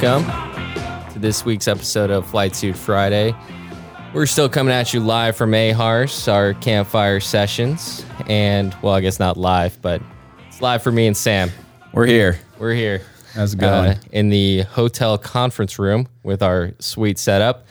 welcome to this week's episode of Flight Suit Friday. We're still coming at you live from AHARS, our campfire sessions. And, well, I guess not live, but it's live for me and Sam. We're here. We're here How's it going? uh, in the hotel conference room with our sweet setup.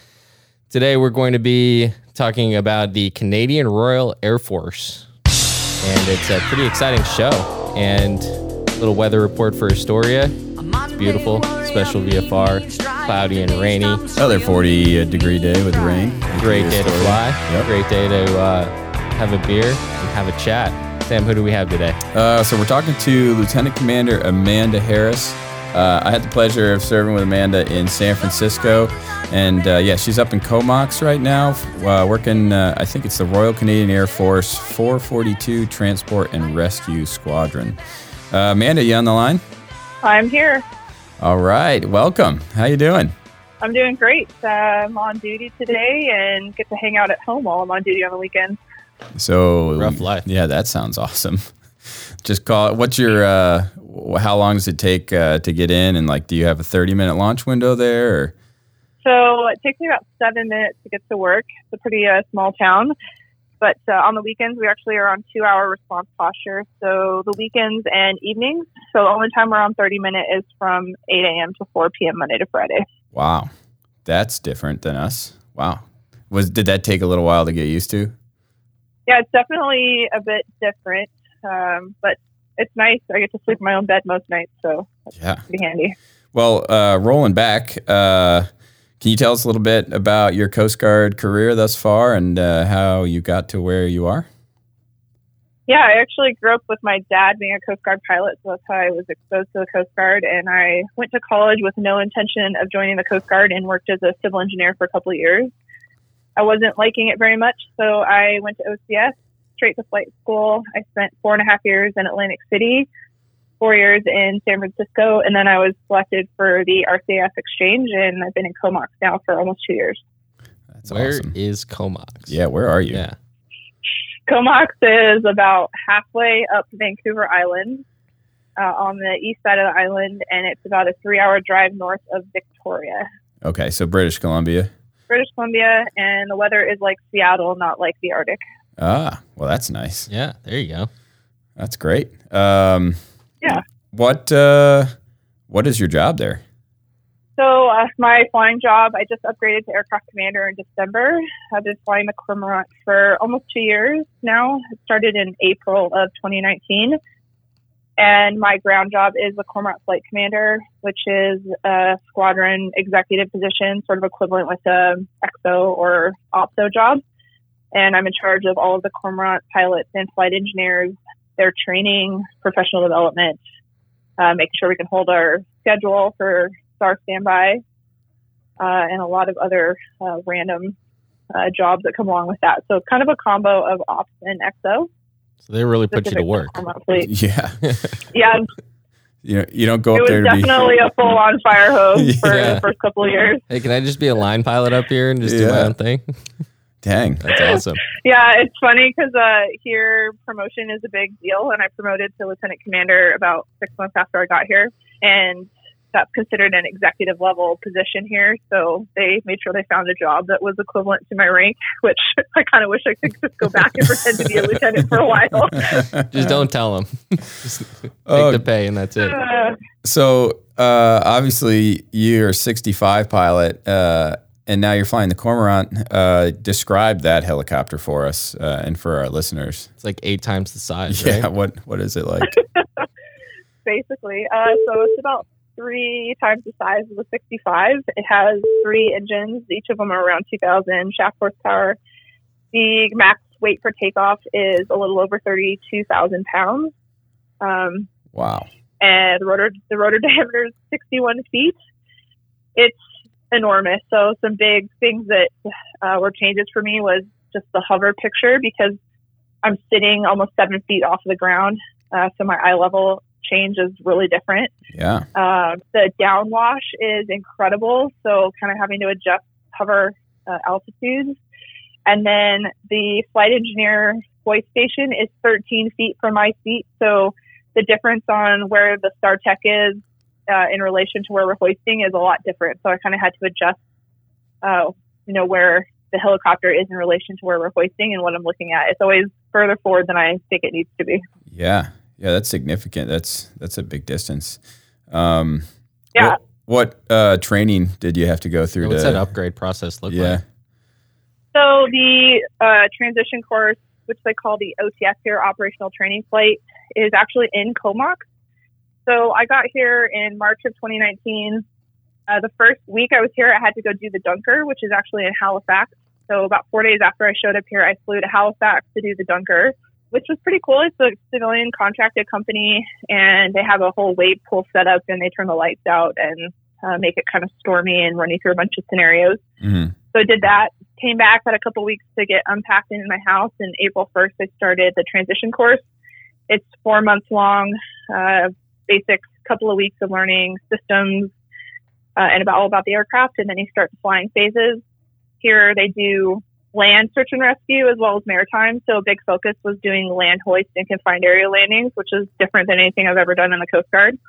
Today, we're going to be talking about the Canadian Royal Air Force. And it's a pretty exciting show. And a little weather report for Astoria. It's beautiful, special VFR, cloudy and rainy. Another 40 degree day with rain. Great day to fly. Yep. Great day to uh, have a beer and have a chat. Sam, who do we have today? Uh, so we're talking to Lieutenant Commander Amanda Harris. Uh, I had the pleasure of serving with Amanda in San Francisco, and uh, yeah, she's up in Comox right now, uh, working. Uh, I think it's the Royal Canadian Air Force 442 Transport and Rescue Squadron. Uh, Amanda, you on the line? I'm here. All right, welcome. How you doing? I'm doing great. Uh, I'm on duty today and get to hang out at home while I'm on duty on the weekend. So Rough life. Yeah, that sounds awesome. Just call. What's your? Uh, how long does it take uh, to get in? And like, do you have a thirty minute launch window there? Or? So it takes me about seven minutes to get to work. It's a pretty uh, small town. But uh, on the weekends, we actually are on two hour response posture. So the weekends and evenings. So the only time we're on 30 minute is from 8 a.m. to 4 p.m. Monday to Friday. Wow, that's different than us. Wow, was did that take a little while to get used to? Yeah, it's definitely a bit different. Um, but it's nice. I get to sleep in my own bed most nights. So Yeah. that's pretty handy. Well, uh, rolling back, uh, can you tell us a little bit about your Coast Guard career thus far and uh, how you got to where you are? Yeah, I actually grew up with my dad being a Coast Guard pilot, so that's how I was exposed to the Coast Guard. And I went to college with no intention of joining the Coast Guard and worked as a civil engineer for a couple of years. I wasn't liking it very much, so I went to OCS, straight to flight school. I spent four and a half years in Atlantic City, four years in San Francisco, and then I was selected for the RCAF exchange, and I've been in Comox now for almost two years. That's Where awesome. is Comox? Yeah, where are you? Yeah. Comox is about halfway up Vancouver Island uh, on the east side of the island, and it's about a three hour drive north of Victoria, Okay, so British Columbia. British Columbia, and the weather is like Seattle, not like the Arctic. Ah, well, that's nice. Yeah, there you go. That's great. Um, Yeah. What uh, What is your job there? So, uh, my flying job, I just upgraded to aircraft commander in December. I've been flying the Cormorant for almost two years now. It started in April of 2019. And my ground job is the Cormorant Flight Commander, which is a squadron executive position, sort of equivalent with a XO or OPSO job. And I'm in charge of all of the Cormorant pilots and flight engineers, their training, professional development, uh, making sure we can hold our schedule for SAR standby, uh, and a lot of other uh, random uh, jobs that come along with that. So kind of a combo of ops and XO. So they really put you to work. Yeah, Yeah, you know, you don't go it up was there to be. definitely a full-on fire hose for Yeah. the first couple of years. Hey, can I just be a line pilot up here and just do my own thing? Dang. That's awesome. Yeah, it's funny because uh, here promotion is a big deal, and I promoted to lieutenant commander about six months after I got here, and that's considered an executive level position here. So they made sure they found a job that was equivalent to my rank, which I kind of wish I could just go back and pretend to be a lieutenant for a while. Just don't tell them. just take Oh. the pay and that's it. Uh, So uh, obviously you're a 65 pilot, uh, and now you're flying the Cormorant. Uh, describe that helicopter for us uh, and for our listeners. It's like eight times the size, Yeah, right? what what is it like? basically. Uh, so it's about three times the size of the 65. It has three engines. Each of them are around 2,000 shaft horsepower. The max weight for takeoff is a little over 32,000 pounds. Um, wow. and the rotor the rotor diameter is 61 feet. It's enormous. So some big things that uh, were changes for me was just the hover picture because I'm sitting almost seven feet off the ground, uh, so my eye level change is really different. Yeah. Um, the downwash is incredible. So kind of having to adjust hover uh, altitudes. And then the flight engineer voice station is 13 feet from my seat. So the difference on where the SARTech is uh, in relation to where we're hoisting is a lot different. So I kind of had to adjust, uh, you know, where the helicopter is in relation to where we're hoisting and what I'm looking at. It's always further forward than I think it needs to be. Yeah, yeah, that's significant. That's that's a big distance. Um, Yeah. What, what uh, training did you have to go through? What's to, that upgrade process look Yeah. like? So the uh, transition course, which they call the OTF here, Operational Training Flight, is actually in Comox. So I got here in March of 2019. Uh, the first week I was here, I had to go do the Dunker, which is actually in Halifax. So about four days after I showed up here, I flew to Halifax to do the Dunker, which was pretty cool. It's a civilian contracted company, and they have a whole wave pool set up, and they turn the lights out and uh, make it kind of stormy and run you through a bunch of scenarios. Mhm. So I did that. Came back, had a couple weeks to get unpacked in my house, and April 1st I started the transition course. It's four months long, uh, basic couple of weeks of learning systems uh, and about all about the aircraft, and then you start the flying phases. Here they do land search and rescue as well as maritime. So a big focus was doing land hoist and confined area landings, which is different than anything I've ever done in the Coast Guard.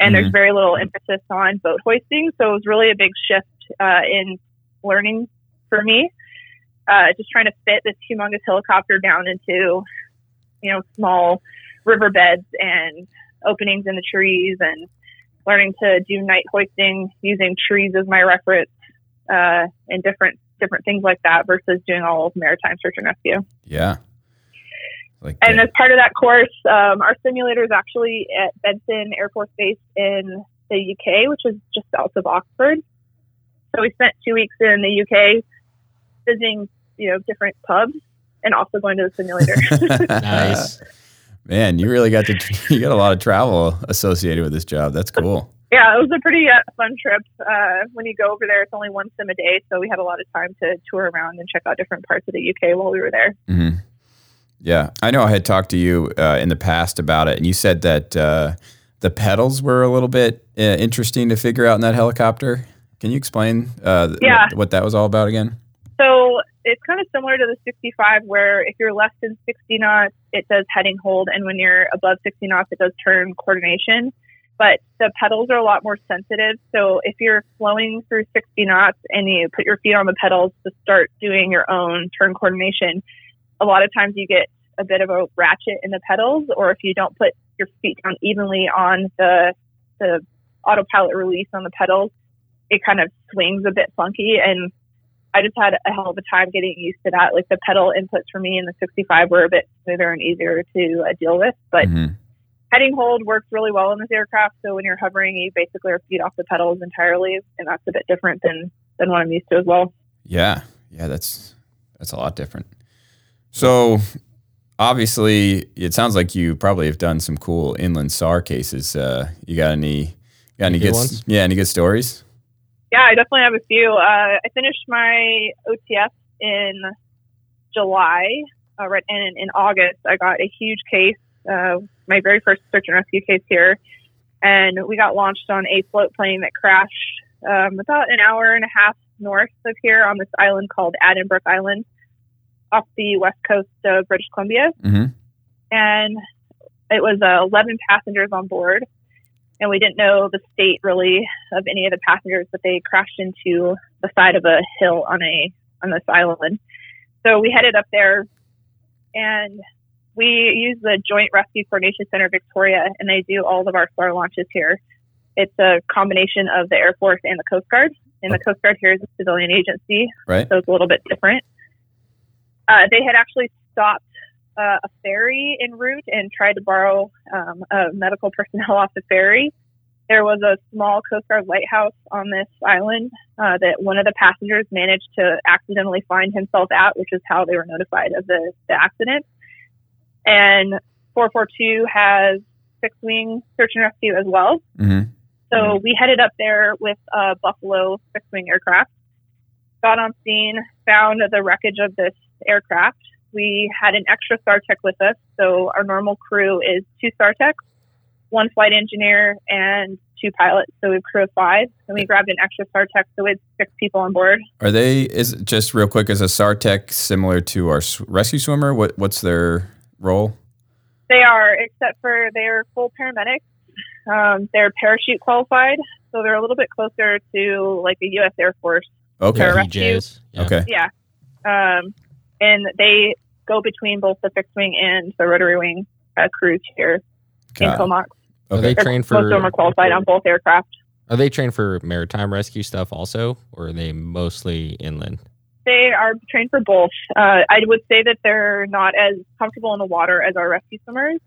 And there's Mhm. very little emphasis on boat hoisting, so it was really a big shift uh, in learning for me. Uh, just trying to fit this humongous helicopter down into, you know, small riverbeds and openings in the trees, and learning to do night hoisting using trees as my reference, uh, and different different things like that versus doing all of maritime search and rescue. Yeah. Like And that. as part of that course, um, our simulator is actually at Benson Air Force Base in the UK, which is just south of Oxford. So we spent two weeks in the UK visiting, you know, different pubs and also going to the simulator. Nice. Man, you really got to you got a lot of travel associated with this job. That's cool. yeah, it was a pretty uh, fun trip. Uh, when you go over there, it's only one sim a day, so we had a lot of time to tour around and check out different parts of the UK while we were there. hmm Yeah, I know. I had talked to you uh, in the past about it, and you said that uh, the pedals were a little bit uh, interesting to figure out in that helicopter. Can you explain uh, Yeah. what, what that was all about again? So it's kind of similar to the 65, where if you're less than 60 knots, it does heading hold, and when you're above 60 knots, it does turn coordination. But the pedals are a lot more sensitive. So if you're flowing through 60 knots and you put your feet on the pedals to start doing your own turn coordination, a lot of times you get a bit of a ratchet in the pedals, or if you don't put your feet down evenly on the the autopilot release on the pedals, it kind of swings a bit funky. And I just had a hell of a time getting used to that. Like the pedal inputs for me in the 65 were a bit smoother and easier to uh, deal with. But Mhm. heading hold works really well in this aircraft. So when you're hovering, you basically are feet off the pedals entirely, and that's a bit different than than what I'm used to as well. Yeah, yeah, that's that's a lot different. So obviously, it sounds like you probably have done some cool inland SAR cases. Uh, you got any? Got any Any good good? Yeah, any good stories? Yeah, I definitely have a few. Uh, I finished my OTF in July, uh, right, and in August I got a huge case, uh, my very first search and rescue case here, and we got launched on a float plane that crashed um, about an hour and a half north of here on this island called Addenbrooke Island, off the west coast of British Columbia hmm and it was uh, 11 passengers on board. And we didn't know the state really of any of the passengers, but they crashed into the side of a hill on a on this island. So we headed up there, and we use the Joint Rescue Coordination Center Victoria, and they do all of our SAR launches here. It's a combination of the Air Force and the Coast Guard, and the Coast Guard here is a civilian agency, Right. so it's a little bit different. Uh, they had actually stopped uh, a ferry en route and tried to borrow um, uh, medical personnel off the ferry. There was a small Coast Guard lighthouse on this island uh, that one of the passengers managed to accidentally find himself at, which is how they were notified of the, the accident. And 442 has fixed wing search and rescue as well. hmm So we headed up there with a Buffalo fixed wing aircraft, got on scene, found the wreckage of this aircraft. We had an extra SARTech with us. So our normal crew is two SARTechs, one flight engineer, and two pilots. So we have a crew of five. And we grabbed an extra SARTech. So we had six people on board. Are they? Is just real quick? Is a SARTech similar to our rescue swimmer? What What's their role? They are, except for they're full paramedics. Um, they're parachute qualified, so they're a little bit closer to like the U.S. Air Force. Okay. Sure. PJs. Yeah. Okay. Yeah, um, and they go between both the fixed wing and the rotary wing uh, crews here in Got it. Comox. Are they Okay. trained Most of them for? are qualified on both aircraft. Are they trained for maritime rescue stuff also, or are they mostly inland? They are trained for both. Uh, I would say that they're not as comfortable in the water as our rescue swimmers,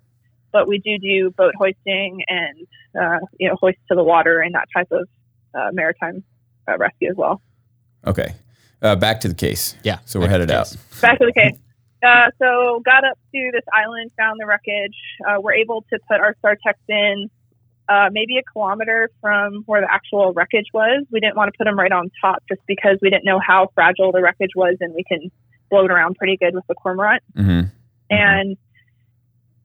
but we do do boat hoisting and uh, you know hoist to the water and that type of uh, maritime uh, rescue as well. Okay. Uh, back to the case. Yeah. So we're headed out. Back to the case. Uh, so got up to this island, found the wreckage. Uh, we're able to put our SARTechs in uh, maybe a kilometer from where the actual wreckage was. We didn't want to put them right on top just because we didn't know how fragile the wreckage was, and we can float around pretty good with the cormorant. Mm-hmm. And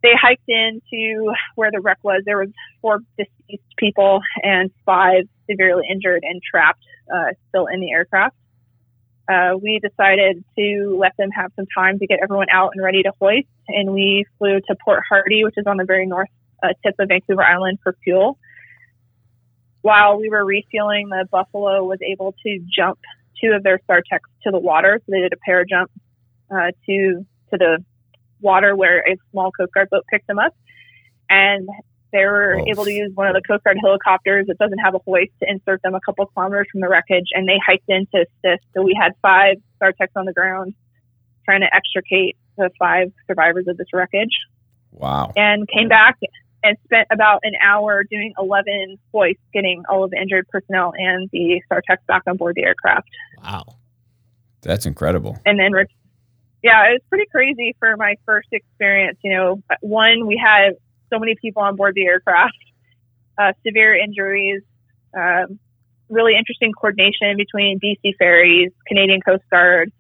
they hiked into where the wreck was. There was four deceased people and five severely injured and trapped uh, still in the aircraft. Uh, we decided to let them have some time to get everyone out and ready to hoist, and we flew to Port Hardy, which is on the very north uh, tip of Vancouver Island, for fuel. While we were refueling, the Buffalo was able to jump two of their SARTechs to the water, so they did a pair jump uh, to to the water where a small Coast Guard boat picked them up, and they were able to use one of the Coast Guard helicopters that doesn't have a hoist to insert them a couple kilometers from the wreckage, and they hiked in to assist. So we had five SARTechs on the ground trying to extricate the five survivors of this wreckage, Wow. and came back and spent about an hour doing 11 hoists, getting all of the injured personnel and the SARTechs back on board the aircraft Wow. That's incredible. and then re- yeah, it was pretty crazy for my first experience. You know, one we had so many people on board the aircraft, uh, severe injuries, um, really interesting coordination between BC Ferries, Canadian Coast Guard,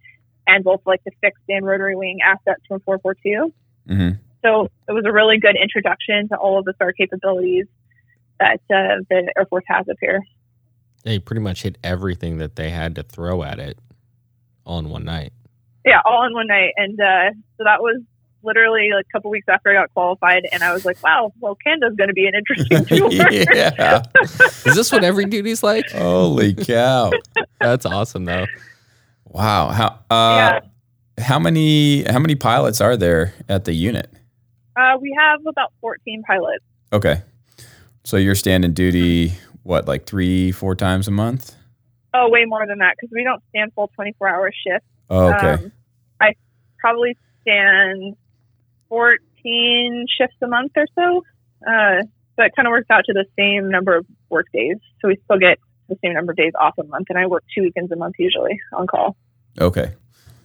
and both like the fixed and rotary wing assets from 442. hmm So it was a really good introduction to all of the SAR capabilities that uh, the Air Force has up here. They pretty much hit everything that they had to throw at it all in one night. Yeah, all in one night. And uh, so that was literally like a couple weeks after I got qualified. And I was like, wow, well, Canada's going to be an interesting tour. yeah. Is this what every duty's like? Holy cow. That's awesome though. Wow. How uh, how many how many pilots are there at the unit? Uh, we have about 14 pilots. Okay. So you're standing duty what like 3 4 times a month? Oh, way more than that because we don't stand full 24 hour shifts. Oh, okay. Um, I probably stand 14 shifts a month or so. Uh, so it kind of works out to the same number of work days. So we still get the same number of days off a month, and I work two weekends a month usually on call. okay.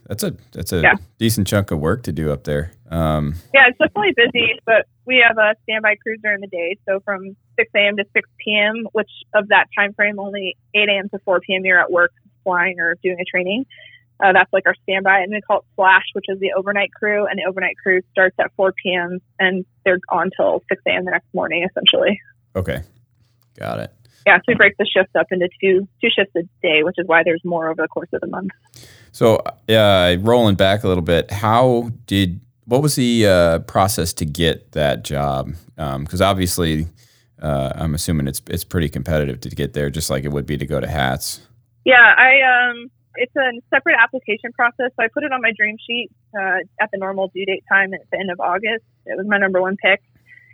That's a that's a Yeah. decent chunk of work to do up there. Um Yeah, it's definitely busy, but we have a standby crew during the day. So from 6 a.m. to 6 p.m., which of that time frame, only 8 a.m. to 4 p.m. you're at work flying or doing a training. Uh, that's like our standby, and we call it flash, which is the overnight crew. And the overnight crew starts at 4 p.m. and they're on till 6 a.m. the next morning, essentially. okay. Got it. Yeah, so we break the shifts up into two two shifts a day, which is why there's more over the course of the month. So, uh, rolling back a little bit, how did what was the uh, process to get that job? Because obviously, uh, I'm assuming it's it's pretty competitive to get there, just like it would be to go to HATS. Yeah, I um, it's a separate application process. So I put it on my dream sheet uh, at the normal due date time at the end of August. It was my number one pick,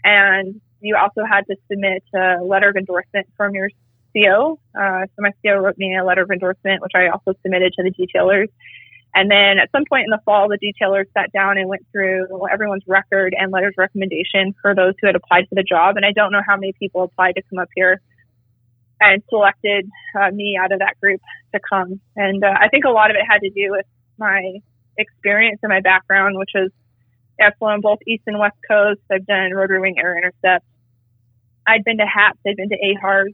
and you also had to submit a letter of endorsement from your CO. Uh, so my CO wrote me a letter of endorsement, which I also submitted to the detailers. And then at some point in the fall, the detailers sat down and went through everyone's record and letters of recommendation for those who had applied for the job. And I don't know how many people applied to come up here and selected uh, me out of that group to come. And uh, I think a lot of it had to do with my experience and my background, which was I've flown both East and West Coast. I've done rotary wing air intercepts. I'd been to HAPS. I'd been to AHARS.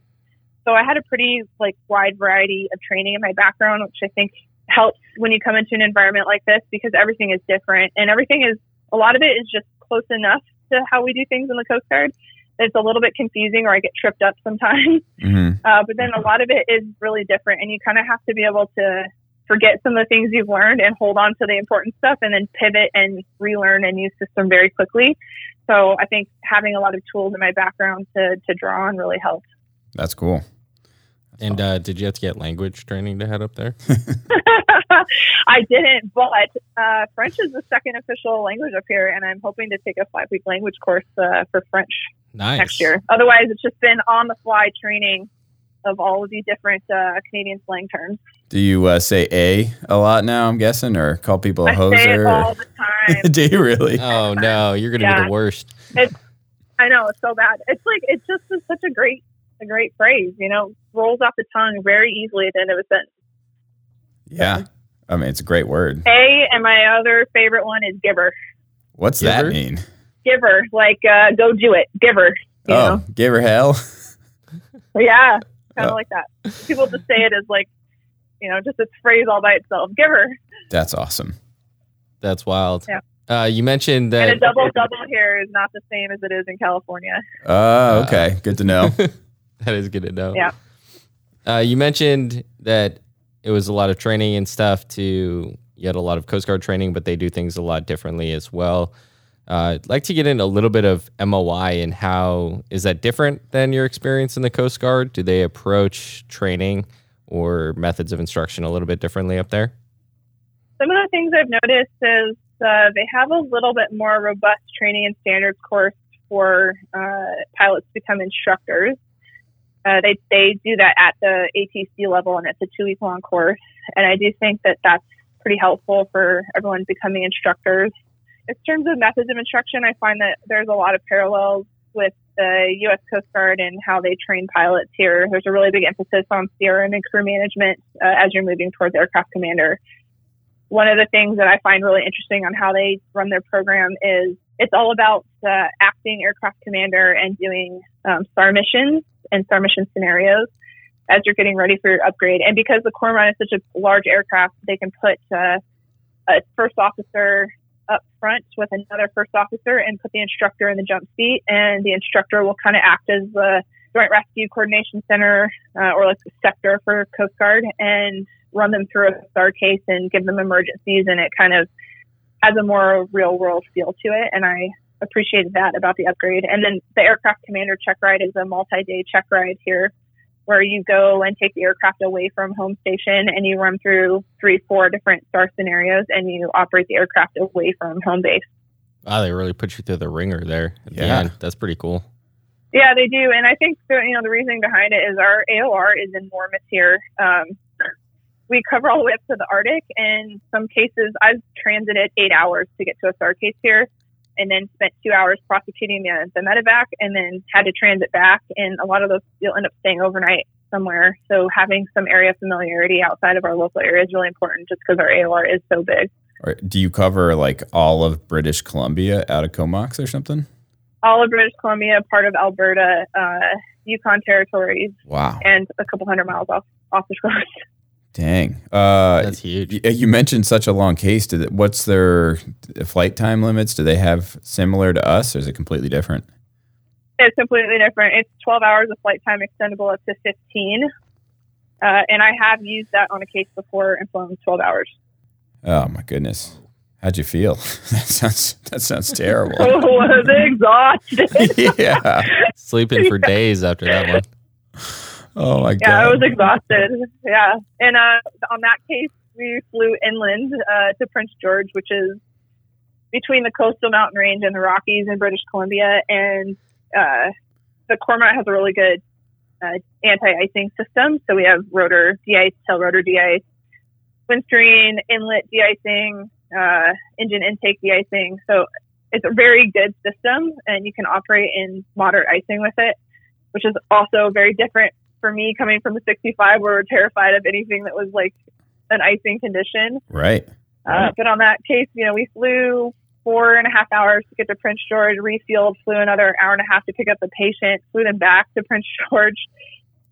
So I had a pretty like wide variety of training in my background, which I think helps when you come into an environment like this because everything is different and everything is a lot of it is just close enough to how we do things in the Coast Guard. It's a little bit confusing or I get tripped up sometimes. hmm Uh, but then a lot of it is really different, and you kind of have to be able to forget some of the things you've learned and hold on to the important stuff and then pivot and relearn a new system very quickly. So I think having a lot of tools in my background to, to draw on really helped. That's cool. And uh, did you have to get language training to head up there? I didn't, but uh, French is the second official language up here, and I'm hoping to take a five week language course uh, for French Nice. next year. Otherwise, it's just been on the fly training of all of the different uh, Canadian slang terms. Do you uh, say a a lot now? I'm guessing, or call people a I say it hoser? all the time. Do you really? Oh no, you're gonna be the worst. I know it's so bad. It's like it's just is such a great a great phrase. You know, rolls off the tongue very easily at the end of a sentence. Yeah. I mean, it's a great word. A and my other favorite one is giver. What's Giver? that mean? Giver, like uh, go do it. Giver. You oh, know? give her hell. Yeah, kind of Oh. like that. People just say it as like, you know, just this phrase all by itself. Giver. That's awesome. That's wild. Yeah. Uh, you mentioned that And a that double double here is not the same as it is in California. Uh, okay. Good to know. that is good to know. Yeah. Uh, you mentioned that it was a lot of training and stuff. To you had a lot of Coast Guard training, but they do things a lot differently as well. Uh, I'd like to get in a little bit of MOI and how is that different than your experience in the Coast Guard? Do they approach training or methods of instruction a little bit differently up there? Some of the things I've noticed is uh, they have a little bit more robust training and standards course for uh, pilots to become instructors. Uh, they they do that at the ATC level, and it's a two week long course. And I do think that that's pretty helpful for everyone becoming instructors. In terms of methods of instruction, I find that there's a lot of parallels with the U.S. Coast Guard and how they train pilots here. There's a really big emphasis on CRM and crew management uh, as you're moving towards aircraft commander one of the things that I find really interesting on how they run their program is it's all about uh, acting aircraft commander and doing um, SAR missions and SAR mission scenarios as you're getting ready for your upgrade. And because the Cormorant is such a large aircraft, they can put uh, a first officer up front with another first officer and put the instructor in the jump seat, and the instructor will kind of act as the Joint Rescue Coordination Center uh, or like the sector for Coast Guard and run them through a SAR case and give them emergencies, and it kind of has a more real world feel to it. And I appreciated that about the upgrade. And then the aircraft commander check ride is a multi day check ride here where you go and take the aircraft away from home station and you run through three, four different SAR scenarios and you operate the aircraft away from home base. Wow, they really put you through the ringer there. At the Yeah. end. That's pretty cool. Yeah, they do, and I think the, you know the reasoning behind it is our AOR is enormous here. Um, we cover all the way up to the Arctic, and some cases I've transited eight hours to get to a SAR case here, and then spent two hours prosecuting the, the medevac, and then had to transit back. And a lot of those you'll end up staying overnight somewhere. So having some area familiarity outside of our local area is really important, just because our AOR is so big. Do you cover like all of British Columbia out of Comox or something? All of British Columbia, part of Alberta, uh, Yukon territories, Wow. and a couple hundred miles off off the coast. Dang. Uh, That's huge. y- you mentioned such a long case. Did it, what's their flight time limits? Do they have similar to us, or is it completely different? It's completely different. It's 12 hours of flight time, extendable up to 15. Uh, and I have used that on a case before and flown 12 hours. Oh my goodness. How'd you feel? that sounds that sounds terrible. I was exhausted. yeah. Sleeping for days after that one. Oh my god. yeah, I was exhausted. Yeah. And uh, on that case, we flew inland uh, to Prince George, which is between the coastal mountain range and the Rockies in British Columbia. And uh, the Cormorant has a really good uh, anti-icing system. So we have rotor de-ice, tail rotor de-ice, windscreen, inlet de-icing, uh, engine intake de-icing. So it's a very good system, and you can operate in moderate icing with it, which is also very different for me coming from the 65, where we're terrified of anything that was like an icing condition. right. Uh, but on that case, you know, we flew four and a half hours to get to Prince George, refueled, flew another hour and a half to pick up the patient, flew them back to Prince George,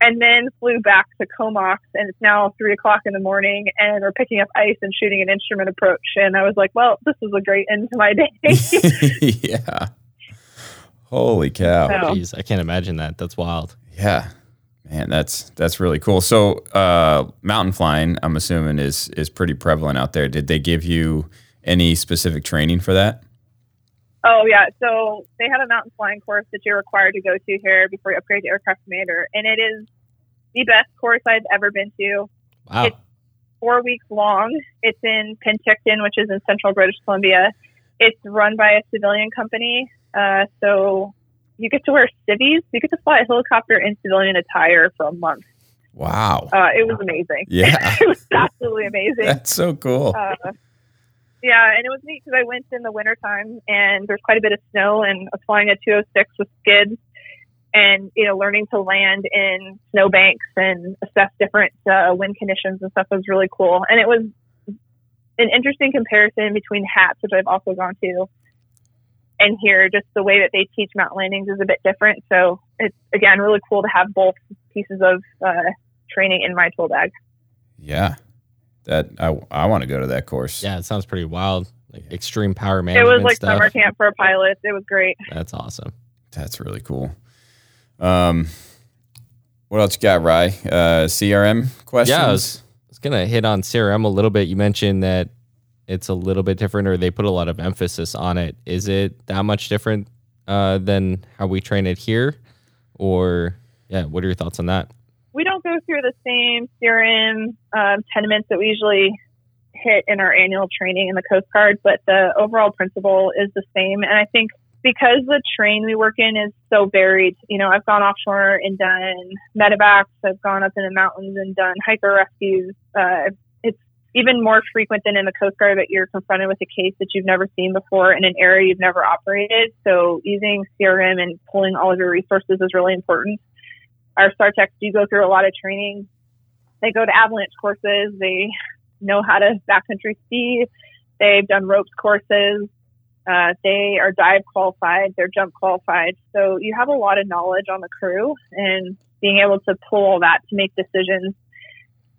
and then flew back to Comox. And it's now three o'clock in the morning, and we're picking up ice and shooting an instrument approach. And I was like, well, this is a great end to my day. yeah. Holy cow. So- Jeez, I can't imagine that. That's wild. Yeah. Man, that's that's really cool. So, uh, mountain flying, I'm assuming is is pretty prevalent out there. Did they give you any specific training for that? Oh yeah, so they have a mountain flying course that you're required to go to here before you upgrade to aircraft commander, and it is the best course I've ever been to. Wow. It's four weeks long. It's in Penticton, which is in central British Columbia. It's run by a civilian company, uh, so you get to wear civvies. You get to fly a helicopter in civilian attire for a month. Wow. Uh, it was amazing. Yeah. it was absolutely amazing. That's so cool. Uh, yeah, and it was neat because I went in the wintertime and there's quite a bit of snow, and I was flying a 206 with skids and, you know, learning to land in snowbanks and assess different uh, wind conditions and stuff was really cool. And it was an interesting comparison between HATS, which I've also gone to, and here, just the way that they teach mountain landings is a bit different. So it's, again, really cool to have both pieces of uh, training in my tool bag. Yeah. That I, I want to go to that course. Yeah, it sounds pretty wild. Like extreme power management. It was like stuff. summer camp for pilots. It was great. That's awesome. That's really cool. Um, what else you got, Rye? Uh, CRM questions? Yeah, I was, I was gonna hit on CRM a little bit. You mentioned that it's a little bit different, or they put a lot of emphasis on it. Is it that much different uh, than how we train it here, or yeah? What are your thoughts on that? we don't go through the same CRM um, tenements that we usually hit in our annual training in the Coast Guard, but the overall principle is the same. And I think because the train we work in is so varied, you know, I've gone offshore and done medevacs, I've gone up in the mountains and done hiker rescues. Uh, it's even more frequent than in the Coast Guard that you're confronted with a case that you've never seen before in an area you've never operated. So using CRM and pulling all of your resources is really important our SARTechs do go through a lot of training. They go to avalanche courses. They know how to backcountry ski. They've done ropes courses. Uh, they are dive qualified. They're jump qualified. So you have a lot of knowledge on the crew, and being able to pull all that to make decisions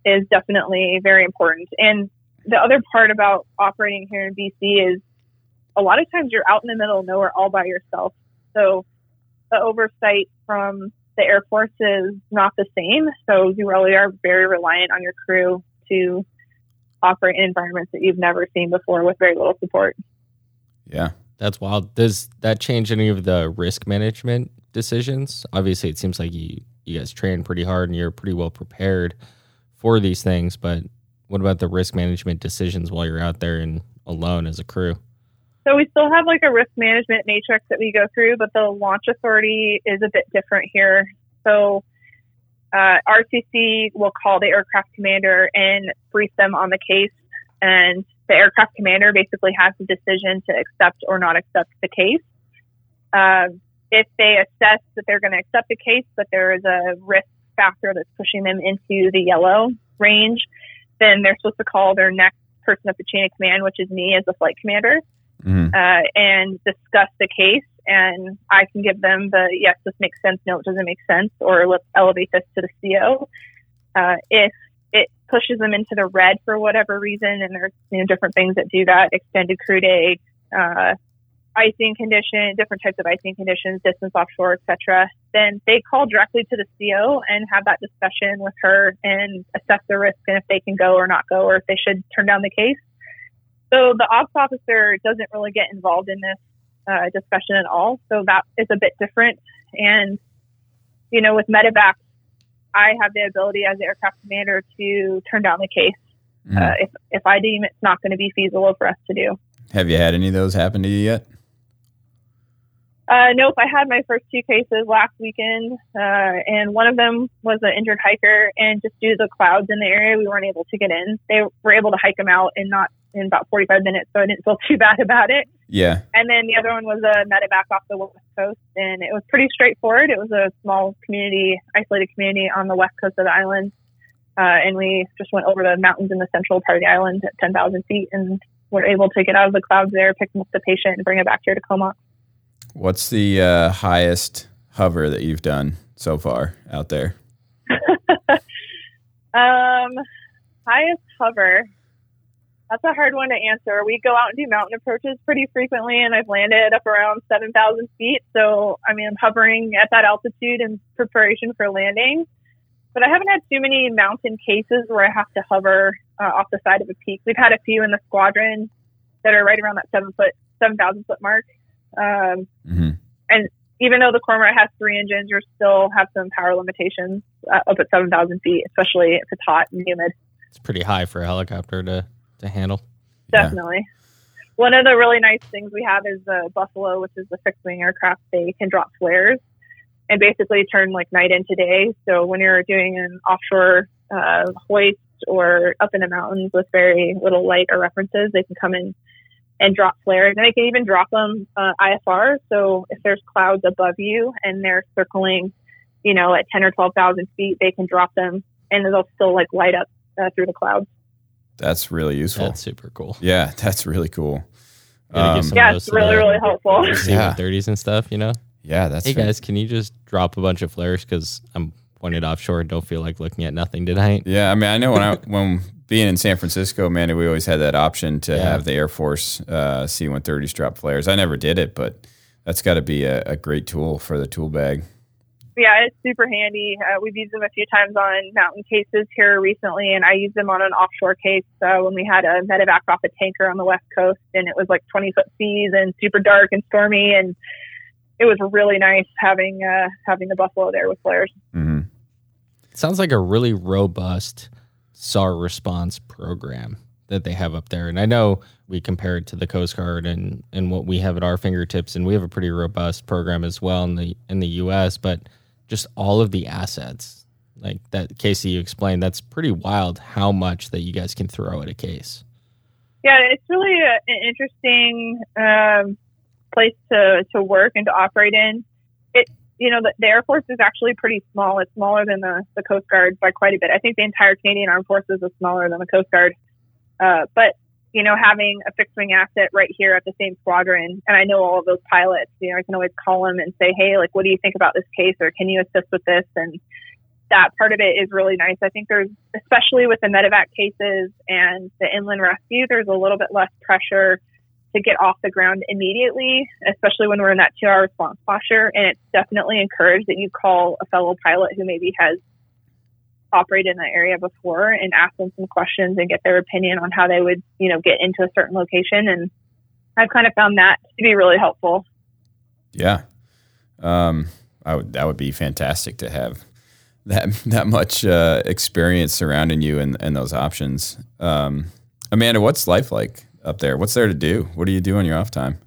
is definitely very important. And the other part about operating here in BC is a lot of times you're out in the middle of nowhere all by yourself. So the oversight from the Air Force is not the same. So you really are very reliant on your crew to operate in environments that you've never seen before with very little support. Yeah. That's wild. Does that change any of the risk management decisions? Obviously, it seems like you you guys train pretty hard and you're pretty well prepared for these things. But what about the risk management decisions while you're out there and alone as a crew? So we still have like a risk management matrix that we go through, but the launch authority is a bit different here. So uh, RCC will call the aircraft commander and brief them on the case, and the aircraft commander basically has the decision to accept or not accept the case. Uh, if they assess that they're going to accept the case, but there is a risk factor that's pushing them into the yellow range, then they're supposed to call their next person up the chain of command, which is me as the flight commander Mhm. uh, and discuss the case. And I can give them the yes, this makes sense, no, it doesn't make sense, or let's elevate this to the CO. Uh, if it pushes them into the red for whatever reason, and there's you know different things that do that, extended crew day, uh, icing condition, different types of icing conditions, distance offshore, etc. Then they call directly to the CO and have that discussion with her and assess the risk and if they can go or not go, or if they should turn down the case. So the ops officer doesn't really get involved in this uh, discussion at all. So that is a bit different. And, you know, with medevac, I have the ability as the aircraft commander to turn down the case Mhm. uh, if, if I deem it's not going to be feasible for us to do. Have you had any of those happen to you yet? Uh, nope, I had my first two cases last weekend, uh, and one of them was an injured hiker, and just due to the clouds in the area, we weren't able to get in. They were able to hike him out in not in about 45 minutes, so I didn't feel too bad about it. Yeah. And then the other one was a medevac off the west coast, and it was pretty straightforward. It was a small community, isolated community on the west coast of the island, uh, and we just went over the mountains in the central part of the island at 10,000 feet, and were able to get out of the clouds there, pick up the patient, and bring it back here to Comox. What's the uh, highest hover that you've done so far out there? Um, highest hover. That's a hard one to answer. We go out and do mountain approaches pretty frequently, and I've landed up around 7,000 feet. So, I mean, I'm hovering at that altitude in preparation for landing. but I haven't had too many mountain cases where I have to hover uh, off the side of a peak. We've had a few in the squadron that are right around that seven foot, seven thousand foot mark. Um, hmm and even though the Cormorant has three engines, you still have some power limitations uh, up at seven thousand feet, especially if it's hot and humid. It's pretty high for a helicopter to to handle. Yeah. Definitely. One of the really nice things we have is the Buffalo, which is the fixed wing aircraft. They can drop flares and basically turn like night into day. So when you're doing an offshore uh, hoist or up in the mountains with very little light or references, they can come in and drop flares. And they can even drop them uh, IFR. So if there's clouds above you and they're circling, you know, at 10 or 12,000 feet, they can drop them and they'll still like light up uh, through the clouds. That's really useful. That's super cool. yeah, that's really cool. Um, Yeah, it's really, really helpful. Yeah. C-130s and stuff, you know? yeah, that's Hey guys, can you just drop a bunch of flares because I'm pointed offshore and don't feel like looking at nothing tonight? Yeah, I mean, I know when I when being in San Francisco, man, we always had that option to Yeah. have the Air Force uh, C-130s drop flares. I never did it, but that's got to be a, a great tool for the tool bag. Yeah, it's super handy. Uh, we've used them a few times on mountain cases here recently, and I used them on an offshore case uh, when we had a medevac off a tanker on the west coast, and it was like 20 foot seas and super dark and stormy, and it was really nice having uh, having the Buffalo there with flares. hmm It sounds like a really robust SAR response program that they have up there. And I know we compare it to the Coast Guard and, and what we have at our fingertips, and we have a pretty robust program as well in the in the US, but just all of the assets, like that Casey you explained, that's pretty wild how much that you guys can throw at a case. Yeah, it's really a, an interesting um, place to, to work and to operate in. You know, the, the Air Force is actually pretty small. It's smaller than the, the Coast Guard by quite a bit. I think the entire Canadian Armed Forces is smaller than the Coast Guard. Uh, but you know, having a fixed wing asset right here at the same squadron, and I know all of those pilots. You know, I can always call them and say, "Hey, like, what do you think about this case?" or "Can you assist with this?" and that part of it is really nice. I think there's, especially with the medevac cases and the inland rescue, there's a little bit less pressure to get off the ground immediately, especially when we're in that two hour response posture. And it's definitely encouraged that you call a fellow pilot who maybe has operated in that area before and ask them some questions and get their opinion on how they would, you know, get into a certain location. And I've kind of found that to be really helpful. Yeah, um, I would. That would be fantastic to have that that much uh, experience surrounding you and, and those options. Um, Amanda, what's life like up there? What's there to do? What do you do on your off time?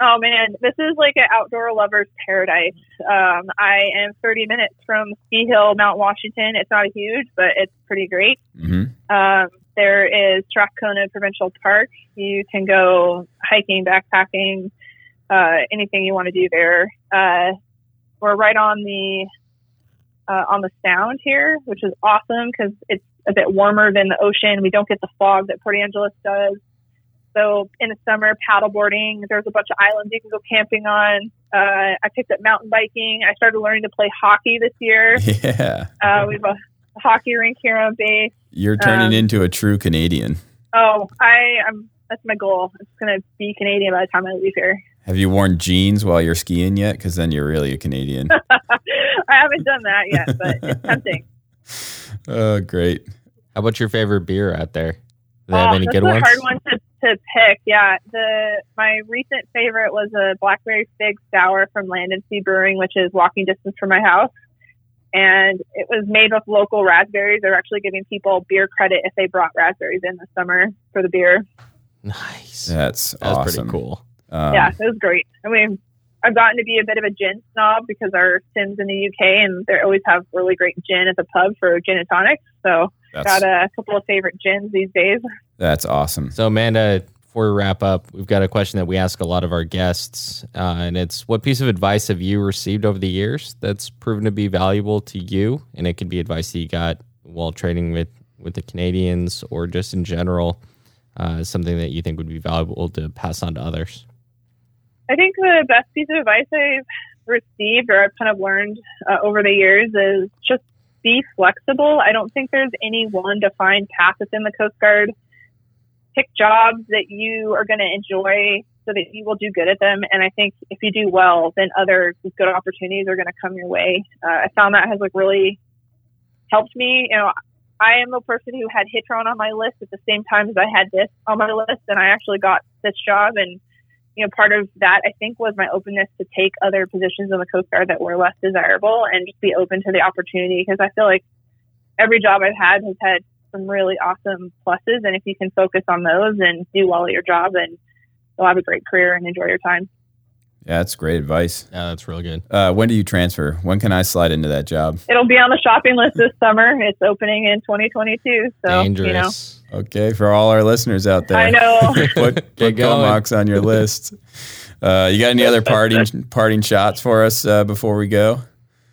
Oh man, this is like an outdoor lover's paradise. Um, I am 30 minutes from Ski Hill, Mount Washington. It's not huge, but it's pretty great. hmm Um, there is Strathcona Provincial Park. You can go hiking, backpacking, uh, anything you want to do there. Uh, we're right on the uh, on the Sound here, which is awesome because it's a bit warmer than the ocean. We don't get the fog that Port Angeles does. So in the summer, paddleboarding. There's a bunch of islands you can go camping on. Uh, I picked up mountain biking. I started learning to play hockey this year. Yeah, Uh, we have a hockey rink here on base. you're turning Um, into a true Canadian. Oh, I am. That's my goal. I'm just gonna be Canadian by the time I leave here. Have you worn jeans while you're skiing yet? Because then you're really a Canadian. I haven't done that yet, but it's tempting. oh, great. How about your favorite beer out there? Do they have Oh, any good ones? hard one to, to pick. Yeah, the my recent favorite was a blackberry fig sour from Land and Sea Brewing, which is walking distance from my house. And it was made with local raspberries. They're actually giving people beer credit if they brought raspberries in the summer for the beer. Nice. That's That awesome. pretty cool. Um, yeah, it was great. I mean, I've gotten to be a bit of a gin snob because our Sims in the UK and they always have really great gin at the pub for gin and tonics. So that's, got a couple of favorite gins these days. That's awesome. So, Amanda, before we wrap up, we've got a question that we ask a lot of our guests, uh, and it's what piece of advice have you received over the years that's proven to be valuable to you? And it could be advice that you got while training with, with the Canadians or just in general, uh, something that you think would be valuable to pass on to others. I think the best piece of advice I've received or I've kind of learned uh, over the years is just be flexible. I don't think there's any one defined path within the Coast Guard. Pick jobs that you are going to enjoy so that you will do good at them. And I think if you do well, then other good opportunities are going to come your way. Uh, I found that has like really helped me. You know, I am a person who had HITRON on my list at the same time as I had this on my list, and I actually got this job. And you know, part of that I think was my openness to take other positions in the Coast Guard that were less desirable and just be open to the opportunity because I feel like every job I've had has had some really awesome pluses, and if you can focus on those and do well at your job, and you'll have a great career and enjoy your time. Yeah, that's great advice. Yeah, that's real good. Uh, when do you transfer? When can I slide into that job? It'll be on the shopping list this summer. It's opening in 2022. So, Dangerous. you know. Okay, for all our listeners out there, I know. put, Get put going. Comox on your list. Uh, you got any other parting parting shots for us uh, before we go?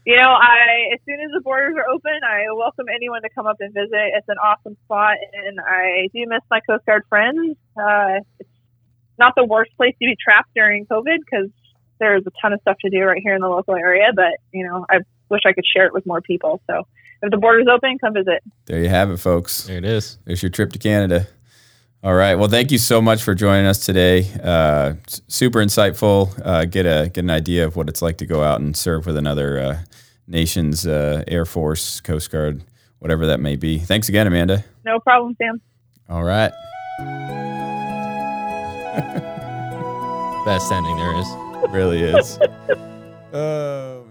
You know, I as soon as the borders are open, I welcome anyone to come up and visit. It's an awesome spot, and I do miss my Coast Guard friends. Uh, it's not the worst place to be trapped during COVID because there's a ton of stuff to do right here in the local area. But you know, I wish I could share it with more people. So if the borders open, come visit. There you have it, folks. There it is. There's your trip to Canada. All right. Well, thank you so much for joining us today. Uh, super insightful. Uh, get a get an idea of what it's like to go out and serve with another uh, nation's uh, Air Force, Coast Guard, whatever that may be. Thanks again, Amanda. No problem, Sam. All right. Best ending there is. Really is. Oh.